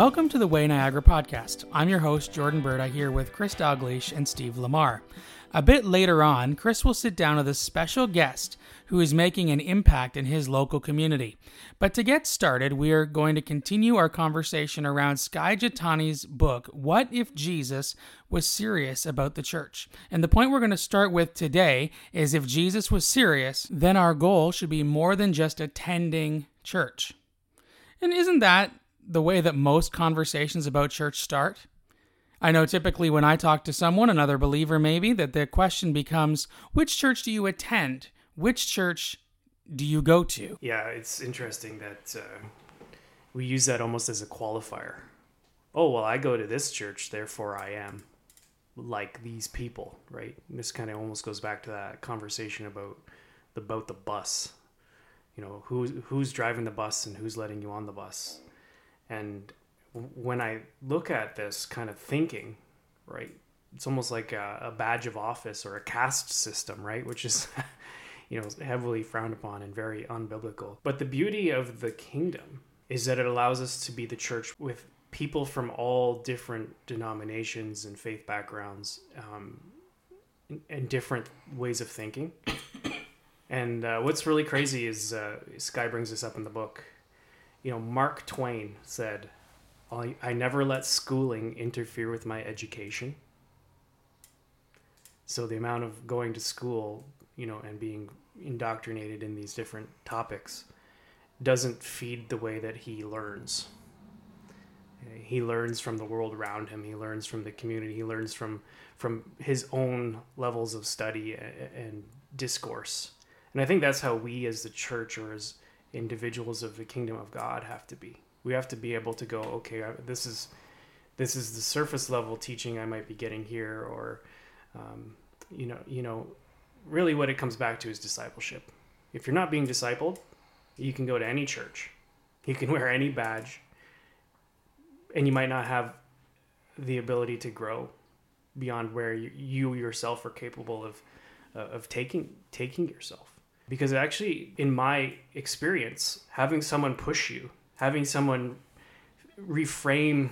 Welcome to the Way Niagara podcast. I'm your host, Jordan Bird. I here with Chris Dalgleish and Steve Lamar. A bit later on, Chris will sit down with a special guest who is making an impact in his local community. But to get started, we are going to continue our conversation around Skye Jethani's book, What If Jesus Was Serious About the Church? And the point we're going to start with today is if Jesus was serious, then our goal should be more than just attending church. And isn't that the way that most conversations about church start? I know typically when I talk to someone, another believer maybe, that the question becomes which church do you attend? Which church do you go to? Yeah, it's interesting that uh, we use that almost as a qualifier. Oh, well, I go to this church, therefore I am like these people, right? And this kind of almost goes back to that conversation about about the bus. You know, who's who's driving the bus and who's letting you on the bus. And when I look at this kind of thinking, right, it's almost like a, a badge of office or a caste system, right, which is, you know, heavily frowned upon and very unbiblical. But the beauty of the kingdom is that it allows us to be the church with people from all different denominations and faith backgrounds um, and different ways of thinking. And uh, what's really crazy is uh, Skye brings this up in the book. You know, Mark Twain said, I, I never let schooling interfere with my education. So the amount of going to school, you know, and being indoctrinated in these different topics doesn't feed the way that he learns. He learns from the world around him. He learns from the community. He learns from from his own levels of study and discourse. And I think that's how we as the church or as individuals of the kingdom of God have to be. We have to be able to go okay this is this is the surface level teaching i might be getting here or um, you know you know really what it comes back to is discipleship. If you're not being discipled you can go to any church. You can wear any badge and you might not have the ability to grow beyond where you, you yourself are capable of uh, of taking taking yourself because actually in my experience having someone push you having someone reframe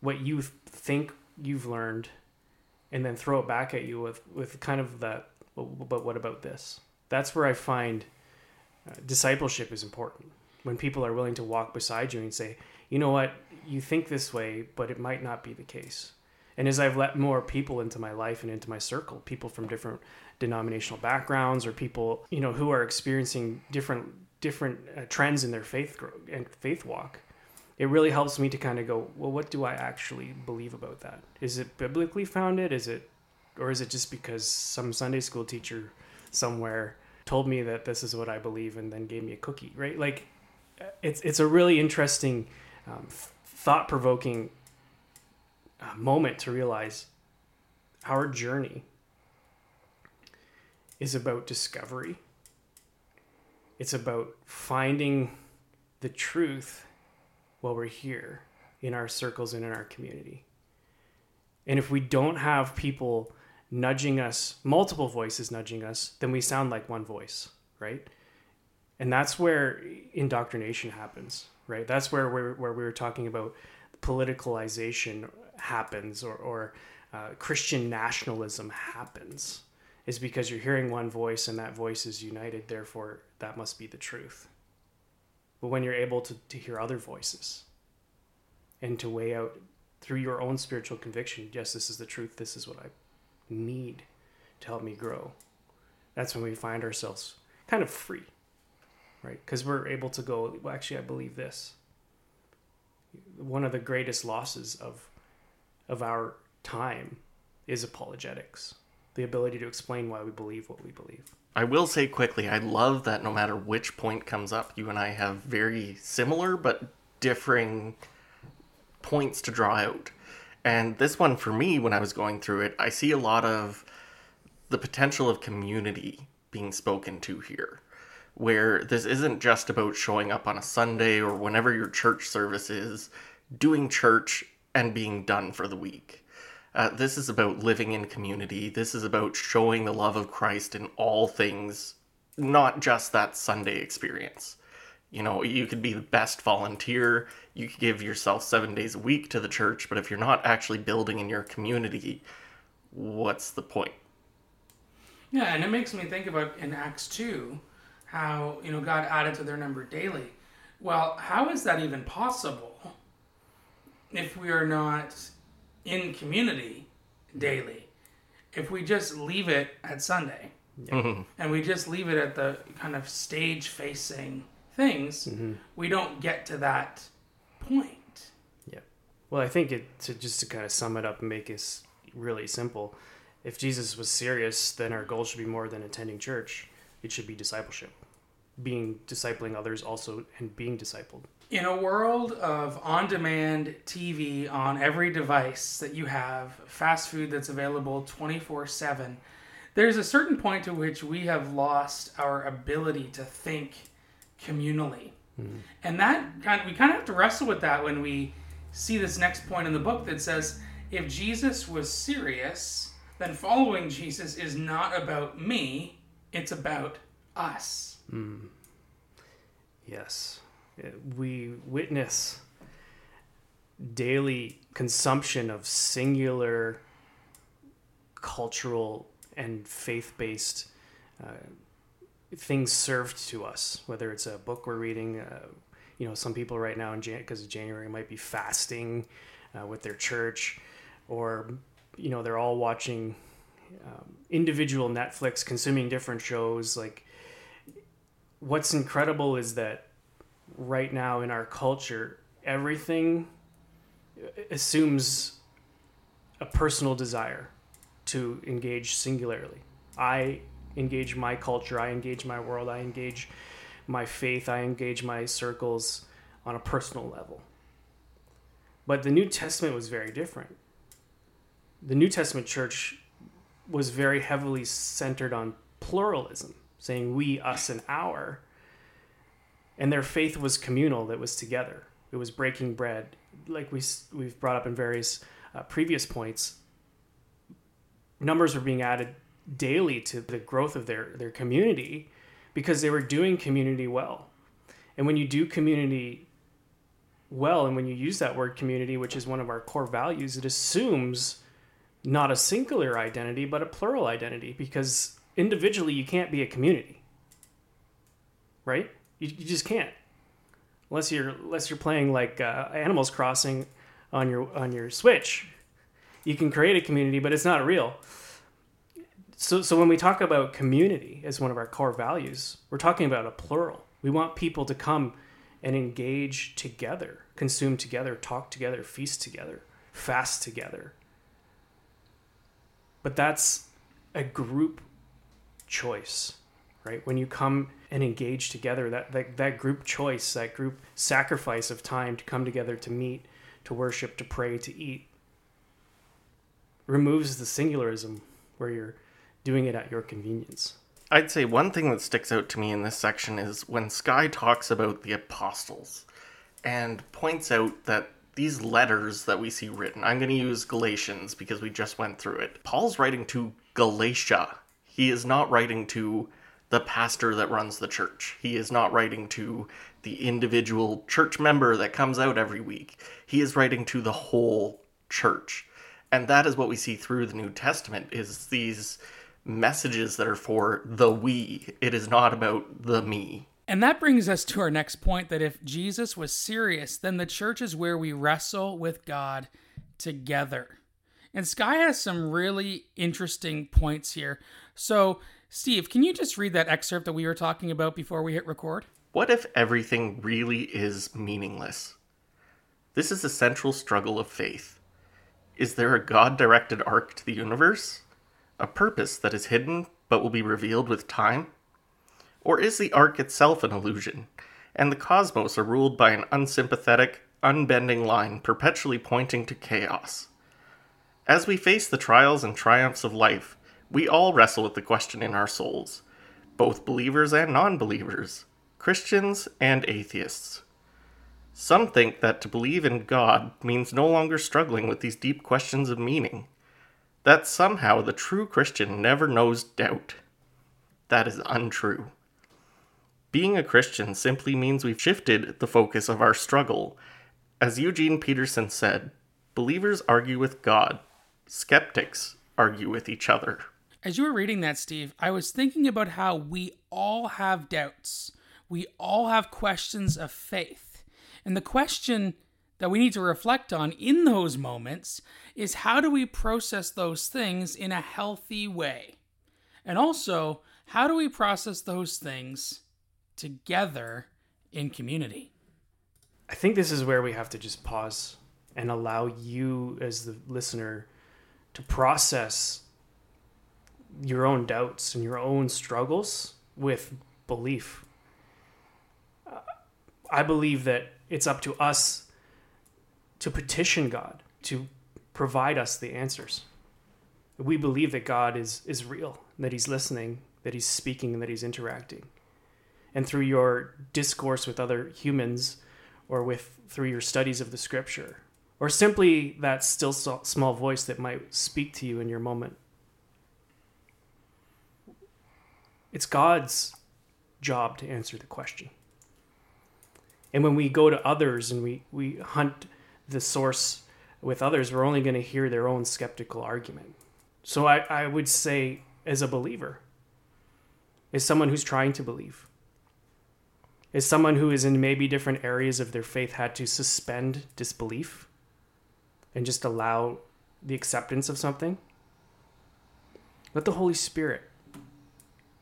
what you think you've learned and then throw it back at you with, with kind of that but what about this? That's where i find uh, discipleship is important. When people are willing to walk beside you and say you know what? You think this way but it might not be the case and as i've let more people into my life and into my circle people from different denominational backgrounds or people you know who are experiencing different different uh, trends in their faith growth and faith walk, it really helps me to kind of go, well, what do I actually believe about that? Is it biblically founded? Is it, or is it just because some Sunday school teacher somewhere told me that this is what I believe and then gave me a cookie, right? Like, it's it's a really interesting, um, thought provoking uh, moment to realize our journey is about discovery it's about finding the truth while we're here in our circles and in our community. And if we don't have people nudging us, multiple voices nudging us, then we sound like one voice, right? And that's where indoctrination happens, right? That's where we're, where we were talking about politicalization happens or, or uh, Christian nationalism happens is because you're hearing one voice and that voice is united, therefore, that must be the truth. But when you're able to, to hear other voices and to weigh out through your own spiritual conviction, yes, this is the truth, this is what I need to help me grow, that's when we find ourselves kind of free, right? Because we're able to go, well, actually, I believe this. One of the greatest losses of, of our time is apologetics the ability to explain why we believe what we believe. I will say quickly, I love that no matter which point comes up, you and I have very similar but differing points to draw out. And this one, for me, when I was going through it, I see a lot of the potential of community being spoken to here, where this isn't just about showing up on a Sunday or whenever your church service is, doing church and being done for the week uh, this is about living in community. This is about showing the love of Christ in all things, not just that Sunday experience. You know, you could be the best volunteer, you could give yourself seven days a week to the church, but if you're not actually building in your community, what's the point? Yeah, and it makes me think about in Acts 2 how, you know, God added to their number daily. Well, how is that even possible if we are not in community daily? If we just leave it at Sunday mm-hmm. and we just leave it at the kind of stage facing things, mm-hmm. we don't get to that point. Yeah. Well, I think it to just to kind of sum it up and make this really simple. If Jesus was serious, then our goal should be more than attending church. It should be discipleship, being discipling others also and being discipled. In a world of on demand TV on every device that you have, fast food that's available 24 7, there's a certain point to which we have lost our ability to think communally. Hmm. And that kind we kind of have to wrestle with that when we see this next point in the book that says if Jesus was serious, then following Jesus is not about me, it's about us. Hmm. Yes. We witness daily consumption of singular cultural and faith based uh, things served to us, whether it's a book we're reading. Uh, you know, some people right now in Jan- because of January might be fasting uh, with their church, or you know they're all watching um, individual Netflix, consuming different shows. Like, what's incredible is that right now in our culture, everything assumes a personal desire to engage singularly. I engage my culture, I engage my world, I engage my faith, I engage my circles on a personal level. But the New Testament was very different. The New Testament church was very heavily centered on pluralism, saying we, us, and our. And their faith was communal, that was together. It was breaking bread. Like we, we've brought up in various uh, previous points, numbers were being added daily to the growth of their, their community because they were doing community well. And when you do community well, and when you use that word community, which is one of our core values, it assumes not a singular identity, but a plural identity because individually you can't be a community. Right? You, you just can't. Unless you're unless you're playing like uh, Animals Crossing on your on your Switch, you can create a community, but it's not real. So, so when we talk about community as one of our core values, we're talking about a plural. We want people to come and engage together, consume together, talk together, feast together, fast together. But that's a group choice, right? When you come and engage together, that, that, that group choice, that group sacrifice of time to come together to meet, to worship, to pray, to eat, removes the singularism where you're doing it at your convenience. I'd say one thing that sticks out to me in this section is when Skye talks about the apostles and points out that these letters that we see written, I'm going to use Galatians because we just went through it. Paul's writing to Galatia. He is not writing to the pastor that runs the church. He is not writing to the individual church member that comes out every week. He is writing to the whole church. And that is what we see through the New Testament is these messages that are for the we. It is not about the me. And that brings us to our next point that if Jesus was serious, then the church is where we wrestle with God together. And Skye has some really interesting points here. So, Steve, can you just read that excerpt that we were talking about before we hit record? What if everything really is meaningless? This is the central struggle of faith. Is there a God directed arc to the universe? A purpose that is hidden but will be revealed with time? Or is the arc itself an illusion, and the cosmos are ruled by an unsympathetic, unbending line perpetually pointing to chaos? As we face the trials and triumphs of life, we all wrestle with the question in our souls, both believers and non believers, Christians and atheists. Some think that to believe in God means no longer struggling with these deep questions of meaning, that somehow the true Christian never knows doubt. That is untrue. Being a Christian simply means we've shifted the focus of our struggle. As Eugene Peterson said, believers argue with God, skeptics argue with each other. As you were reading that, Steve, I was thinking about how we all have doubts. We all have questions of faith. And the question that we need to reflect on in those moments is how do we process those things in a healthy way? And also, how do we process those things together in community? I think this is where we have to just pause and allow you, as the listener, to process your own doubts and your own struggles with belief. Uh, I believe that it's up to us to petition God to provide us the answers. We believe that God is, is real, that He's listening, that He's speaking, and that He's interacting. And through your discourse with other humans, or with through your studies of the Scripture, or simply that still small voice that might speak to you in your moment, it's God's job to answer the question. And when we go to others and we, we hunt the source with others, we're only going to hear their own skeptical argument. So I, I would say, as a believer, as someone who's trying to believe, as someone who is in maybe different areas of their faith had to suspend disbelief and just allow the acceptance of something, let the Holy Spirit,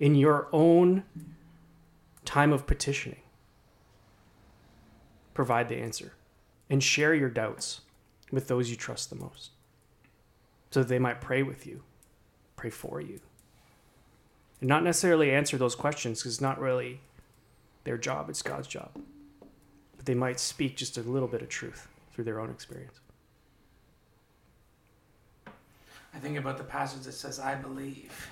in your own time of petitioning, provide the answer and share your doubts with those you trust the most so that they might pray with you, pray for you. And not necessarily answer those questions because it's not really their job, it's God's job. But they might speak just a little bit of truth through their own experience. I think about the passage that says, I believe,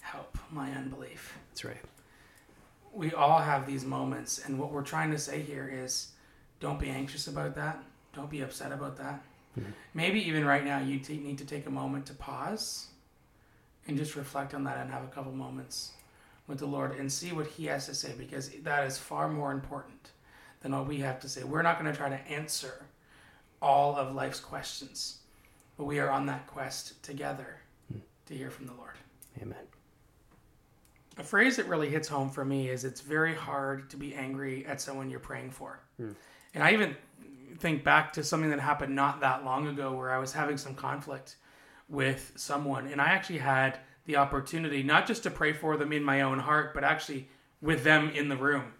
help my unbelief. That's right. We all have these moments, and what we're trying to say here is don't be anxious about that. Don't be upset about that. Mm-hmm. Maybe even right now you t- need to take a moment to pause and just reflect on that and have a couple moments with the Lord and see what He has to say because that is far more important than what we have to say. We're not going to try to answer all of life's questions, but we are on that quest together mm. to hear from the Lord. Amen. A phrase that really hits home for me is it's very hard to be angry at someone you're praying for. Mm. And I even think back to something that happened not that long ago where I was having some conflict with someone. And I actually had the opportunity not just to pray for them in my own heart, but actually with them in the room.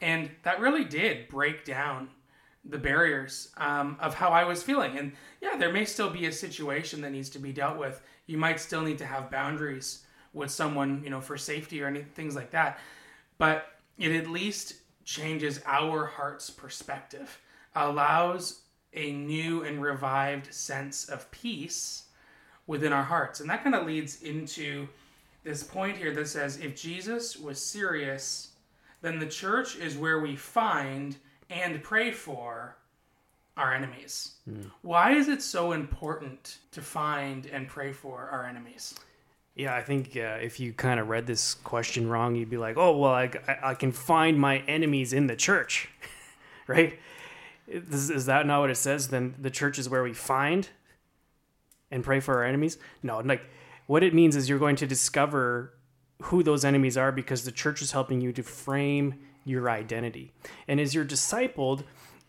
And that really did break down the barriers um, of how I was feeling. And yeah, there may still be a situation that needs to be dealt with. You might still need to have boundaries with someone, you know, for safety or any things like that. But it at least changes our heart's perspective, allows a new and revived sense of peace within our hearts. And that kind of leads into this point here that says if Jesus was serious, then the church is where we find and pray for our enemies. Mm. Why is it so important to find and pray for our enemies? Yeah, I think uh, if you kind of read this question wrong, you'd be like, "Oh, well, I, I can find my enemies in the church," right? Is, is that not what it says? Then the church is where we find and pray for our enemies. No, like what it means is you're going to discover who those enemies are because the church is helping you to frame your identity. And as you're discipled,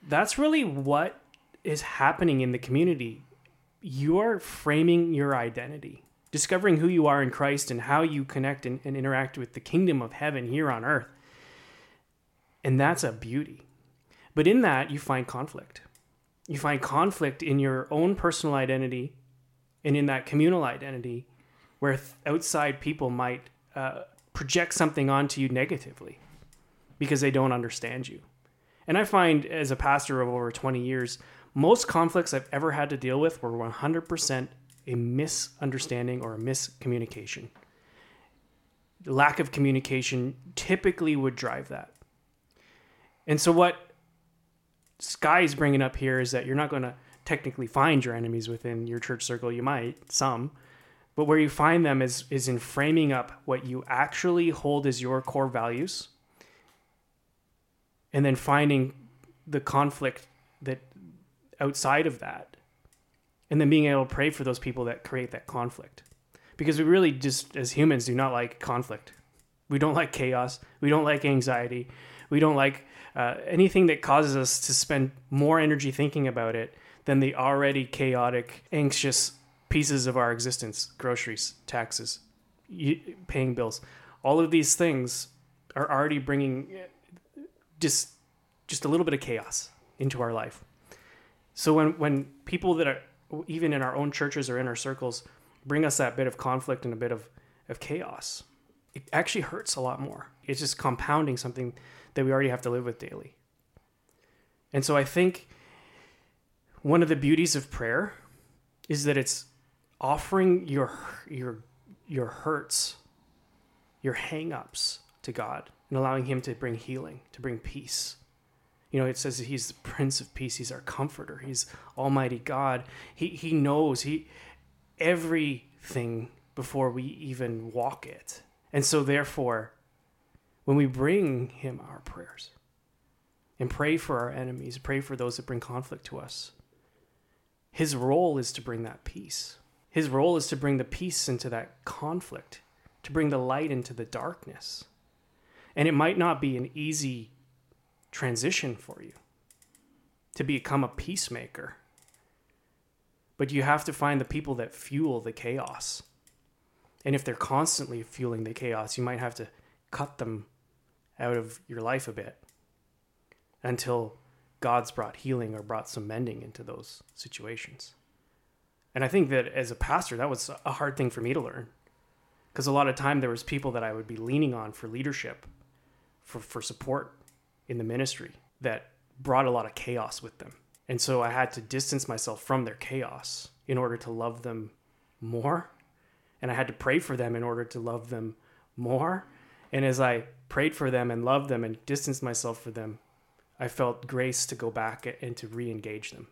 that's really what is happening in the community. You are framing your identity discovering who you are in Christ and how you connect and, and interact with the kingdom of heaven here on earth. And that's a beauty. But in that, you find conflict. You find conflict in your own personal identity and in that communal identity where outside people might uh, project something onto you negatively because they don't understand you. And I find as a pastor of over 20 years, most conflicts I've ever had to deal with were 100% a misunderstanding or a miscommunication. Lack of communication typically would drive that. And so, what Skye is bringing up here is that you're not going to technically find your enemies within your church circle. You might, some, but where you find them is, is in framing up what you actually hold as your core values and then finding the conflict that outside of that and then being able to pray for those people that create that conflict. Because we really just as humans do not like conflict. We don't like chaos. We don't like anxiety. We don't like uh, anything that causes us to spend more energy thinking about it than the already chaotic anxious pieces of our existence groceries taxes paying bills. All of these things are already bringing uh, just just a little bit of chaos into our life. So when when people that are even in our own churches or in our circles bring us that bit of conflict and a bit of, of chaos, it actually hurts a lot more. It's just compounding something that we already have to live with daily. And so I think one of the beauties of prayer is that it's offering your your your hurts, your hang-ups to God and allowing him to bring healing, to bring peace. You know, it says that he's the Prince of Peace. He's our comforter. He's Almighty God. He he knows he everything before we even walk it. And so therefore, when we bring him our prayers and pray for our enemies, pray for those that bring conflict to us, his role is to bring that peace. His role is to bring the peace into that conflict, to bring the light into the darkness. And it might not be an easy transition for you to become a peacemaker. But you have to find the people that fuel the chaos. And if they're constantly fueling the chaos, you might have to cut them out of your life a bit until God's brought healing or brought some mending into those situations. And I think that as a pastor, that was a hard thing for me to learn. Because a lot of time there was people that I would be leaning on for leadership, for, for support in the ministry that brought a lot of chaos with them. And so I had to distance myself from their chaos in order to love them more. And I had to pray for them in order to love them more. And as I prayed for them and loved them and distanced myself from them, I felt grace to go back and to re engage them.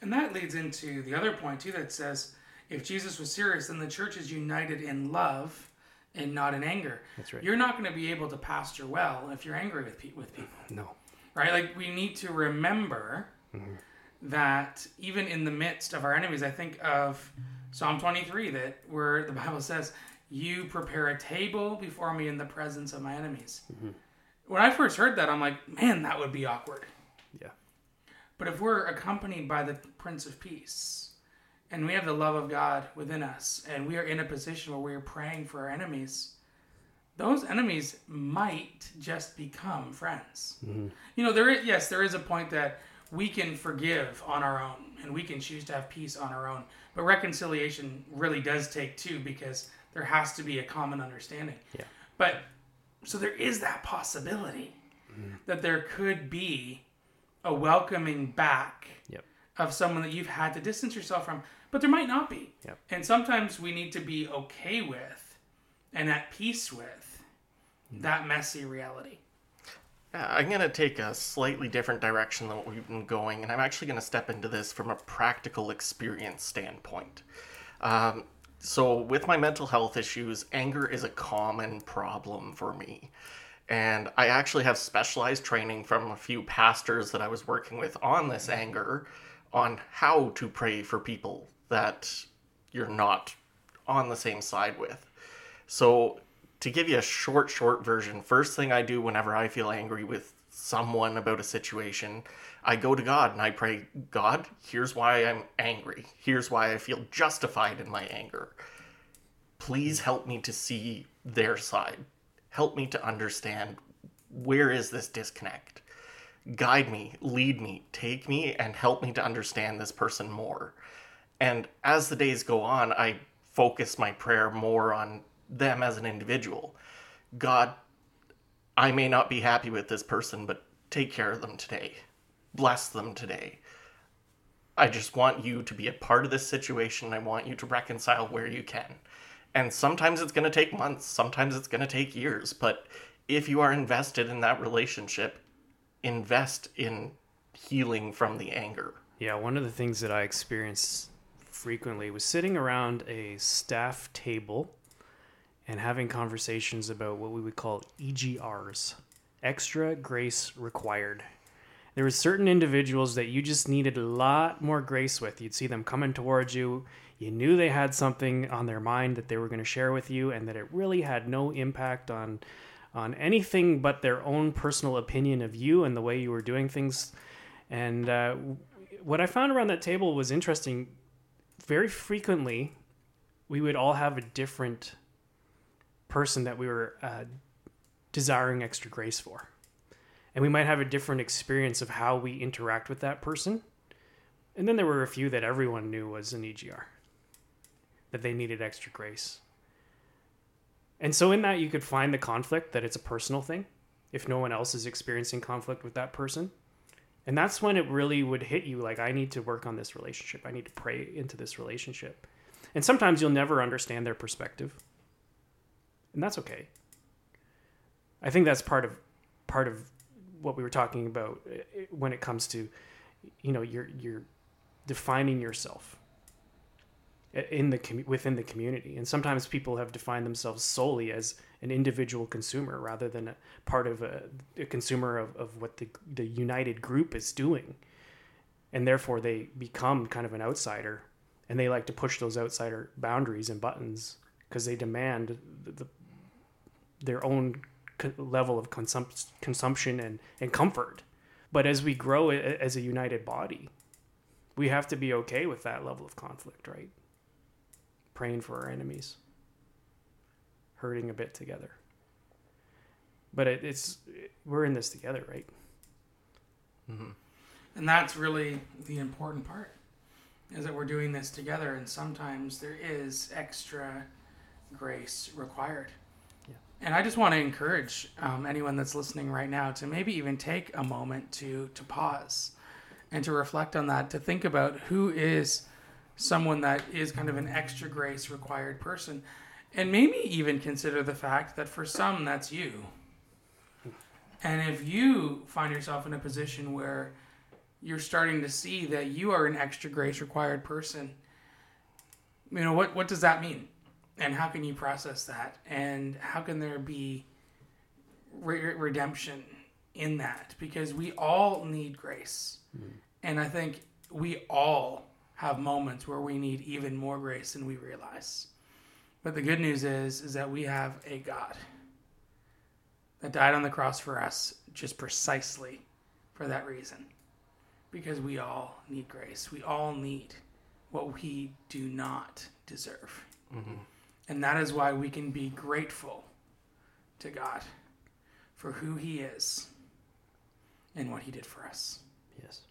And that leads into the other point, too, that says if Jesus was serious, then the church is united in love and not in anger. That's right. You're not going to be able to pastor well if you're angry with, pe- with people. No. right? Like we need to remember mm-hmm. that even in the midst of our enemies, I think of Psalm 23 that where the Bible says, "You prepare a table before me in the presence of my enemies." Mm-hmm. When I first heard that, I'm like, "Man, that would be awkward." Yeah. But if we're accompanied by the Prince of Peace, and we have the love of God within us, and we are in a position where we are praying for our enemies, those enemies might just become friends. Mm-hmm. You know, there is, yes, there is a point that we can forgive on our own, and we can choose to have peace on our own. But reconciliation really does take two because there has to be a common understanding. Yeah. But so there is that possibility mm-hmm. that there could be a welcoming back Yep. of someone that you've had to distance yourself from, but there might not be. Yep. And sometimes we need to be okay with and at peace with mm-hmm. that messy reality. Yeah, I'm going to take a slightly different direction than what we've been going, and I'm actually going to step into this from a practical experience standpoint. Um, so, with my mental health issues, anger is a common problem for me. And I actually have specialized training from a few pastors that I was working with on this mm-hmm. anger, on how to pray for people that you're not on the same side with. So, to give you a short, short version, first thing I do whenever I feel angry with someone about a situation, I go to God and I pray, God, here's why I'm angry. Here's why I feel justified in my anger. Please help me to see their side. Help me to understand where is this disconnect. Guide me, lead me, take me, and help me to understand this person more. And as the days go on, I focus my prayer more on them as an individual. God, I may not be happy with this person, but take care of them today. Bless them today. I just want you to be a part of this situation. I want you to reconcile where you can. And sometimes it's going to take months, sometimes it's going to take years, but if you are invested in that relationship, invest in healing from the anger. Yeah, one of the things that I experienced frequently was sitting around a staff table and having conversations about what we would call EGRs extra grace required. There were certain individuals that you just needed a lot more grace with. You'd see them coming towards you. You knew they had something on their mind that they were going to share with you, and that it really had no impact on on anything but their own personal opinion of you and the way you were doing things. And uh, what I found around that table was interesting. Very frequently, we would all have a different person that we were uh, desiring extra grace for. And we might have a different experience of how we interact with that person. And then there were a few that everyone knew was an EGR, that they needed extra grace. And so, in that, you could find the conflict that it's a personal thing if no one else is experiencing conflict with that person. And that's when it really would hit you like, I need to work on this relationship. I need to pray into this relationship. And sometimes you'll never understand their perspective. And that's okay. I think that's part of part of what we were talking about eh, when it comes to you know you're you're defining yourself in the within the community. And sometimes people have defined themselves solely as an individual consumer rather than a part of a, a consumer of, of what the, the united group is doing. And therefore they become kind of an outsider and they like to push those outsider boundaries and buttons because they demand the, the, their own level of consum- consumption and, and comfort. But as we grow as a united body we have to be okay with that level of conflict right praying for our enemies, hurting a bit together. But it, it's we're in this together, right? Mm-hmm. And that's really the important part, is that we're doing this together, and sometimes there is extra grace required. Yeah. And I just want to encourage um, anyone that's listening right now to maybe even take a moment to to pause and to reflect on that, to think about who is someone that is kind of an extra grace required person. And maybe even consider the fact that for some, that's you. And if you find yourself in a position where you're starting to see that you are an extra grace required person, you know, what, what does that mean? And how can you process that? And how can there be re- redemption in that? Because we all need grace. Mm. And I think we all have moments where we need even more grace than we realize. But the good news is is that we have a God that died on the cross for us just precisely for that reason. Because we all need grace. We all need what we do not deserve. Mm-hmm. And that is why we can be grateful to God for who He is and what He did for us. Yes.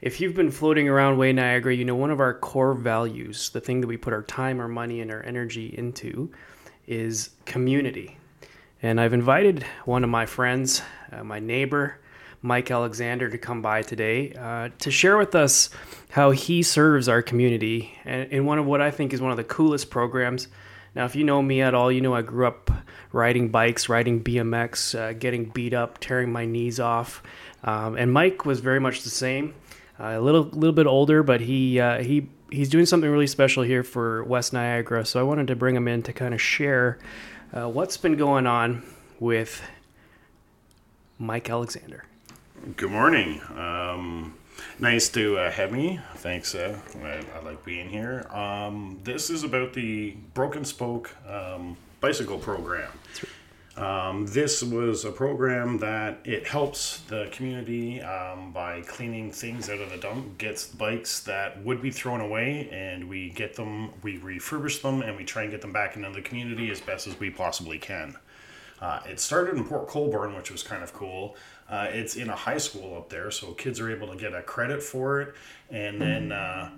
If you've been floating around Way Niagara, you know one of our core values, the thing that we put our time, our money, and our energy into, is community. And I've invited one of my friends, uh, my neighbor, Mike Alexander, to come by today uh, to share with us how he serves our community and in one of what I think is one of the coolest programs. Now, if you know me at all, you know I grew up riding bikes, riding BMX, uh, getting beat up, tearing my knees off. Um, and Mike was very much the same. Uh, a little little bit older, but he uh, he he's doing something really special here for West Niagara. So I wanted to bring him in to kind of share uh, what's been going on with Mike Alexander. Good morning. Um, nice to uh, have me. Thanks. Uh, I, I, like being here. Um, this is about the Broken Spoke um, bicycle program. Um, this was a program that it helps the community um, by cleaning things out of the dump, gets bikes that would be thrown away, and we get them, we refurbish them, and we try and get them back into the community as best as we possibly can. Uh, it started in Port Colborne, which was kind of cool. Uh, it's in a high school up there, so kids are able to get a credit for it, and then. Uh,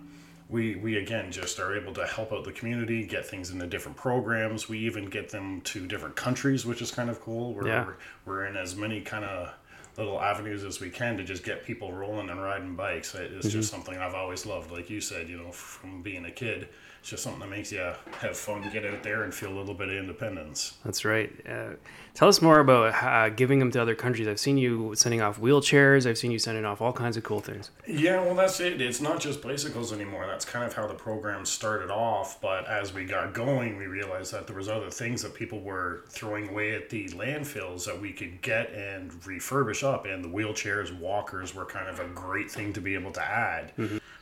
we we again just are able to help out the community, get things into different programs. We even get them to different countries, which is kind of cool. We're yeah. we're, we're in as many kind of little avenues as we can to just get people rolling and riding bikes. It's mm-hmm. just something I've always loved. Like you said, you know, from being a kid, It's just something that makes you have fun, get out there, and feel a little bit of independence. That's right. Uh, tell us more about uh, giving them to other countries. I've seen you sending off wheelchairs. I've seen you sending off all kinds of cool things. Yeah, well, that's it. It's not just bicycles anymore. That's kind of how the program started off. But as we got going, we realized that there was other things that people were throwing away at the landfills that we could get and refurbish up. And the wheelchairs, walkers were kind of a great thing to be able to add.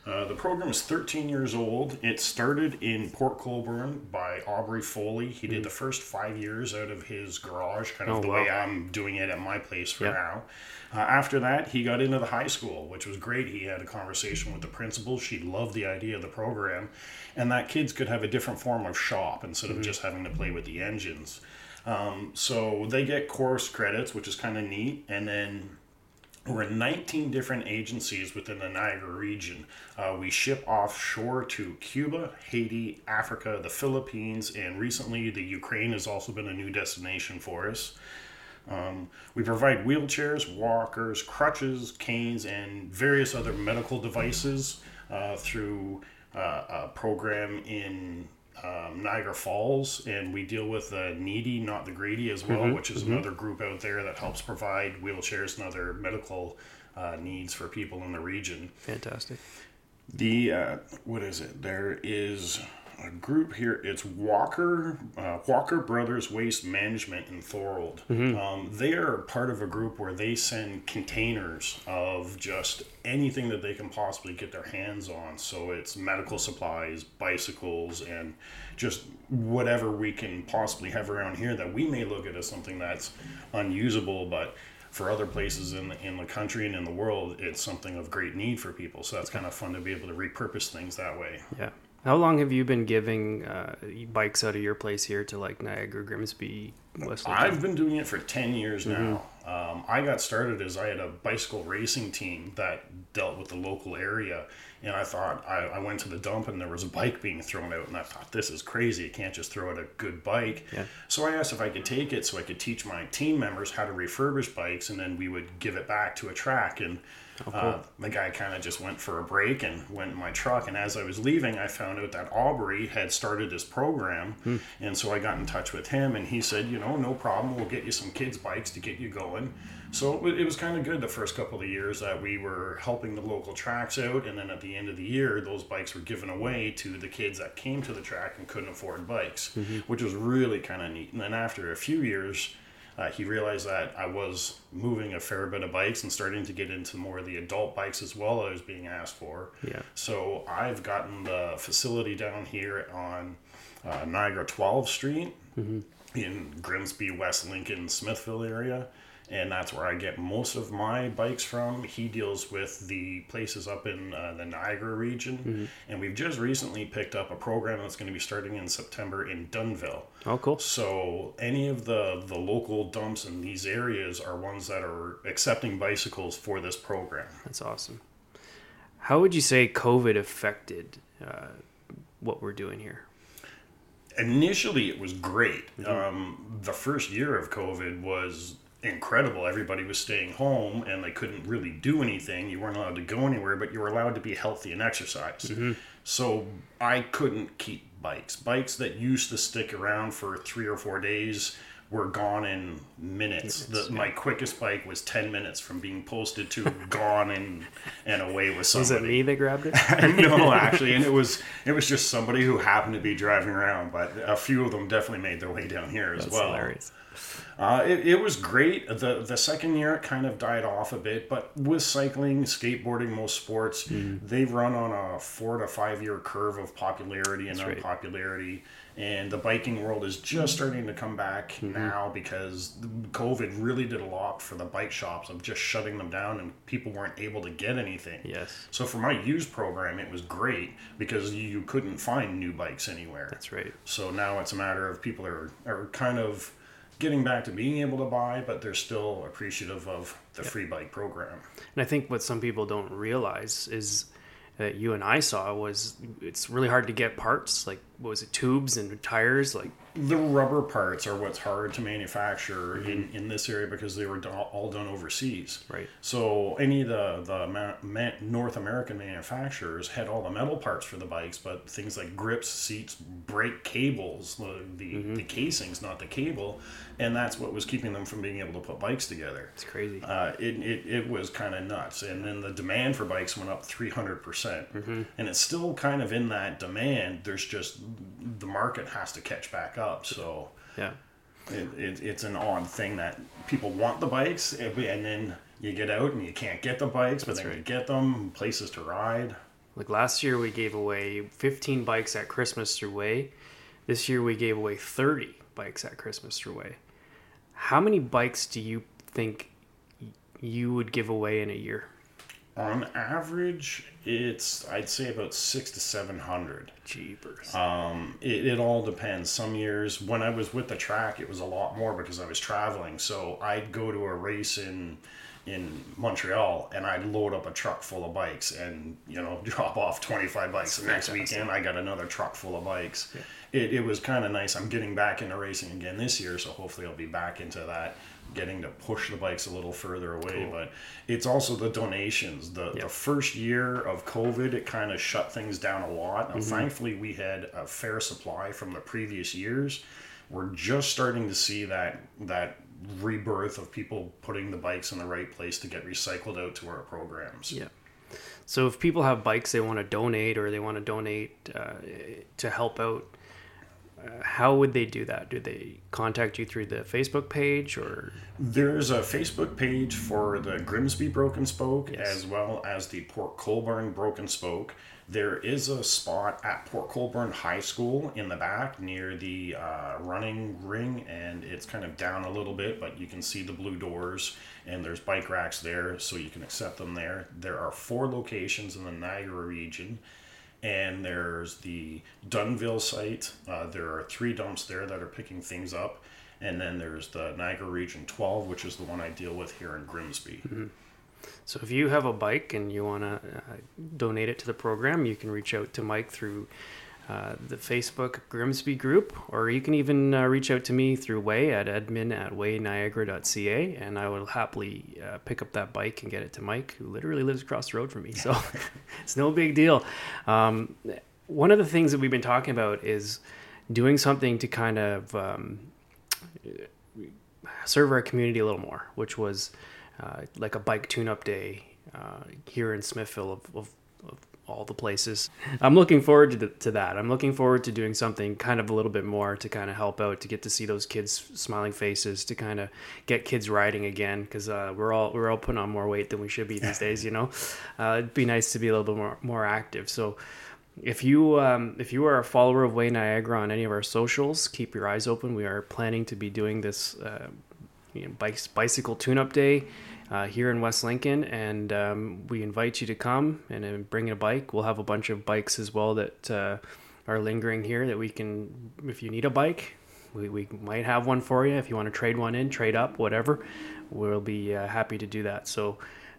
Uh, the program is 13 years old. It started in Port Colborne by Aubrey Foley. He did the first five years out of his garage, kind of Oh, the wow. way I'm doing it at my place for Yeah. now. Uh, after that, he got into the high school, which was great. He had a conversation with the principal. She loved the idea of the program, and that kids could have a different form of shop instead of just having to play with the engines. Um, so they get course credits, which is kind of neat, and then we're in 19 different agencies within the Niagara region. Uh, we ship offshore to Cuba, Haiti, Africa, the Philippines, and recently the Ukraine has also been a new destination for us. Um, we provide wheelchairs, walkers, crutches, canes, and various other medical devices uh, through uh, a program in um, Niagara Falls, and we deal with the needy, not the greedy, as well, which is another group out there that helps provide wheelchairs and other medical uh, needs for people in the region. Fantastic. The uh, what is it? There is a group here. It's Walker uh, Walker Brothers Waste Management in Thorold. Um, they are part of a group where they send containers of just anything that they can possibly get their hands on. So it's medical supplies, bicycles, and just whatever we can possibly have around here that we may look at as something that's unusable, but for other places in the, in the country and in the world, it's something of great need for people. So that's kind of fun to be able to repurpose things that way. Yeah. How long have you been giving uh, bikes out of your place here to like Niagara, Grimsby? I've been doing it for 10 years now. Um, I got started as I had a bicycle racing team that dealt with the local area. And I thought, I, I went to the dump and there was a bike being thrown out. And I thought, this is crazy. You can't just throw out a good bike. Yeah. So I asked if I could take it so I could teach my team members how to refurbish bikes. And then we would give it back to a track. And uh, the guy kind of just went for a break and went in my truck. And as I was leaving, I found out that Aubrey had started this program. And so I got in touch with him and he said, you know, no problem. We'll get you some kids' bikes to get you going. So it, it was kind of good the first couple of years that we were helping the local tracks out. And then at the end of the year, those bikes were given away to the kids that came to the track and couldn't afford bikes, which was really kind of neat. And then after a few years, uh, he realized that I was moving a fair bit of bikes and starting to get into more of the adult bikes as well I was being asked for. Yeah. So I've gotten the facility down here on uh, Niagara 12th Street in Grimsby, West Lincoln, Smithville area. And that's where I get most of my bikes from. He deals with the places up in uh, the Niagara region. And we've just recently picked up a program that's going to be starting in September in Dunnville. oh, cool. So any of the the local dumps in these areas are ones that are accepting bicycles for this program. That's awesome. How would you say COVID affected uh, what we're doing here? Initially, it was great. Um, the first year of COVID was incredible. Everybody was staying home and they couldn't really do anything. You weren't allowed to go anywhere, but you were allowed to be healthy and exercise. Mm-hmm. So I couldn't keep bikes. Bikes that used to stick around for three or four days were gone in minutes. the, My quickest bike was 10 minutes from being posted to gone and, and away with somebody. Was it me that grabbed it? no, actually, and it was it was just somebody who happened to be driving around, but a few of them definitely made their way down here as That's well. hilarious. Uh, it, it was great. The the second year it kind of died off a bit, but with cycling, skateboarding, most sports, Mm-hmm. they run on a four to five year curve of popularity and That's right. And the biking world is just starting to come back Mm-hmm. now because COVID really did a lot for the bike shops of just shutting them down and people weren't able to get anything. Yes, So for my used program, it was great because you couldn't find new bikes anywhere. that's right. So now it's a matter of people are, are kind of getting back to being able to buy, but they're still appreciative of the free bike program. And I think what some people don't realize is that you and I saw was it's really hard to get parts like what was it tubes and tires like the rubber parts are what's hard to manufacture in, in this area because they were do- all done overseas. Right. So any of the the ma- ma- North American manufacturers had all the metal parts for the bikes, but things like grips, seats, brake cables, the the, the casings, not the cable, and that's what was keeping them from being able to put bikes together. It's crazy. Uh, it, it, it was kind of nuts. And then the demand for bikes went up 300%. And it's still kind of in that demand. There's just market has to catch back up. So yeah. it, it, it's an odd thing that people want the bikes and then you get out and you can't get the bikes, but then you right. get them, places to ride. Like last year, we gave away 15 bikes at Christmas through Way. This year, we gave away 30 bikes at Christmas through Way. How many bikes do you think you would give away in a year? On average, it's I'd say about six to seven hundred. Jeepers. Um, it, it all depends. Some years, when I was with the track, it was a lot more because I was traveling. So I'd go to a race in in Montreal and I'd load up a truck full of bikes and you know drop off 25 bikes. The next weekend, I got another truck full of bikes. It, it was kind of nice. I'm getting back into racing again this year, so hopefully I'll be back into that. Getting to push the bikes a little further away, but it's also the donations. The the first year of COVID, it kind of shut things down a lot. Now, thankfully, we had a fair supply from the previous years. We're just starting to see that that rebirth of people putting the bikes in the right place to get recycled out to our programs. Yeah. So if people have bikes they want to donate or they want to donate uh, to help out, how would they do that? Do they contact you through the Facebook page or? There's a Facebook page for the Grimsby Broken Spoke Yes. as well as the Port Colborne Broken Spoke. There is a spot at Port Colborne High School in the back near the uh, running ring, and it's kind of down a little bit, but you can see the blue doors, and there's bike racks there, so you can accept them there. There are four locations in the Niagara region and there's the Dunnville site. Uh, there are three dumps there that are picking things up, and then there's the Niagara Region 12, which is the one I deal with here in Grimsby. So if you have a bike and you want to uh, donate it to the program, you can reach out to Mike through uh, the Facebook Grimsby group, or you can even uh, reach out to me through Way at admin at wayniagara.ca, and I will happily uh, pick up that bike and get it to Mike, who literally lives across the road from me. So it's no big deal. Um, one of the things that we've been talking about is doing something to kind of um, serve our community a little more, which was uh, like a bike tune-up day uh, here in Smithville of, of all the places. I'm looking forward to, the, to that. I'm looking forward to doing something kind of a little bit more to kind of help out, to get to see those kids' smiling faces, to kind of get kids riding again, because uh, we're all we're all putting on more weight than we should be these days. You know, uh, it'd be nice to be a little bit more more active. So. If you um, if you are a follower of Way Niagara on any of our socials, keep your eyes open. We are planning to be doing this uh, you know, bikes, bicycle tune-up day uh, here in West Lincoln, and um, we invite you to come and uh, bring a bike. We'll have a bunch of bikes as well that uh, are lingering here that we can, if you need a bike, we, we might have one for you. If you want to trade one in, trade up, whatever, we'll be uh, happy to do that. So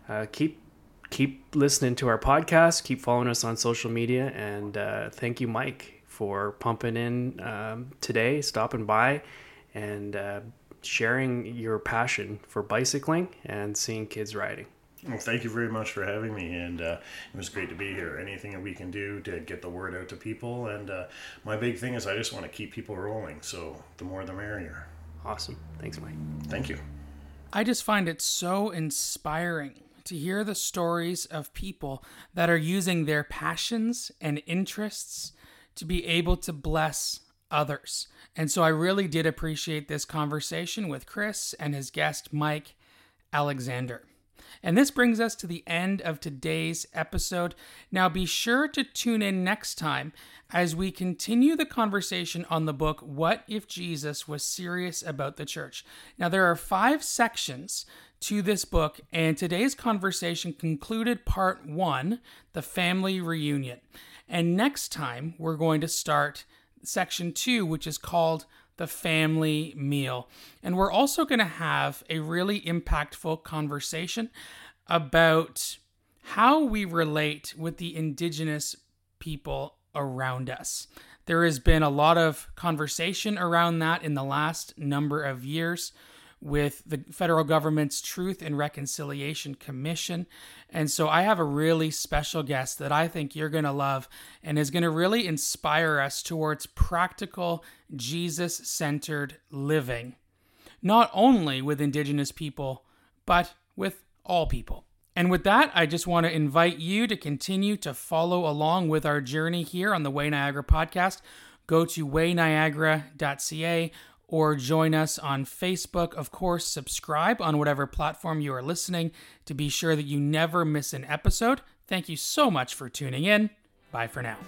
uh, keep keep listening to our podcast, keep following us on social media, and uh, thank you, Mike, for pumping in um, today, stopping by, and sharing your passion for bicycling and seeing kids riding. Well, thank you very much for having me, and uh, it was great to be here. Anything that we can do to get the word out to people, and uh, my big thing is I just want to keep people rolling. So the more, the merrier. Awesome. Thanks, Mike. Thank you. I just find it so inspiring to hear the stories of people that are using their passions and interests to be able to bless others. And so I really did appreciate this conversation with Chris and his guest, Mike Alexander. And this brings us to the end of today's episode. Now be sure to tune in next time as we continue the conversation on the book, What If Jesus Was Serious About the Church? Now, there are five sections to this book, and today's conversation concluded part one, the family reunion. And next time, we're going to start section two, which is called the family meal. And we're also going to have a really impactful conversation about how we relate with the indigenous people around us. There has been a lot of conversation around that in the last number of years with the federal government's Truth and Reconciliation Commission. And so I have a really special guest that I think you're going to love and is going to really inspire us towards practical, Jesus centered living, not only with Indigenous people, but with all people. And with that, I just want to invite you to continue to follow along with our journey here on the Way Niagara podcast. Go to wayniagara.ca or join us on Facebook. Of course, subscribe on whatever platform you are listening to be sure that you never miss an episode. Thank you so much for tuning in. Bye for now.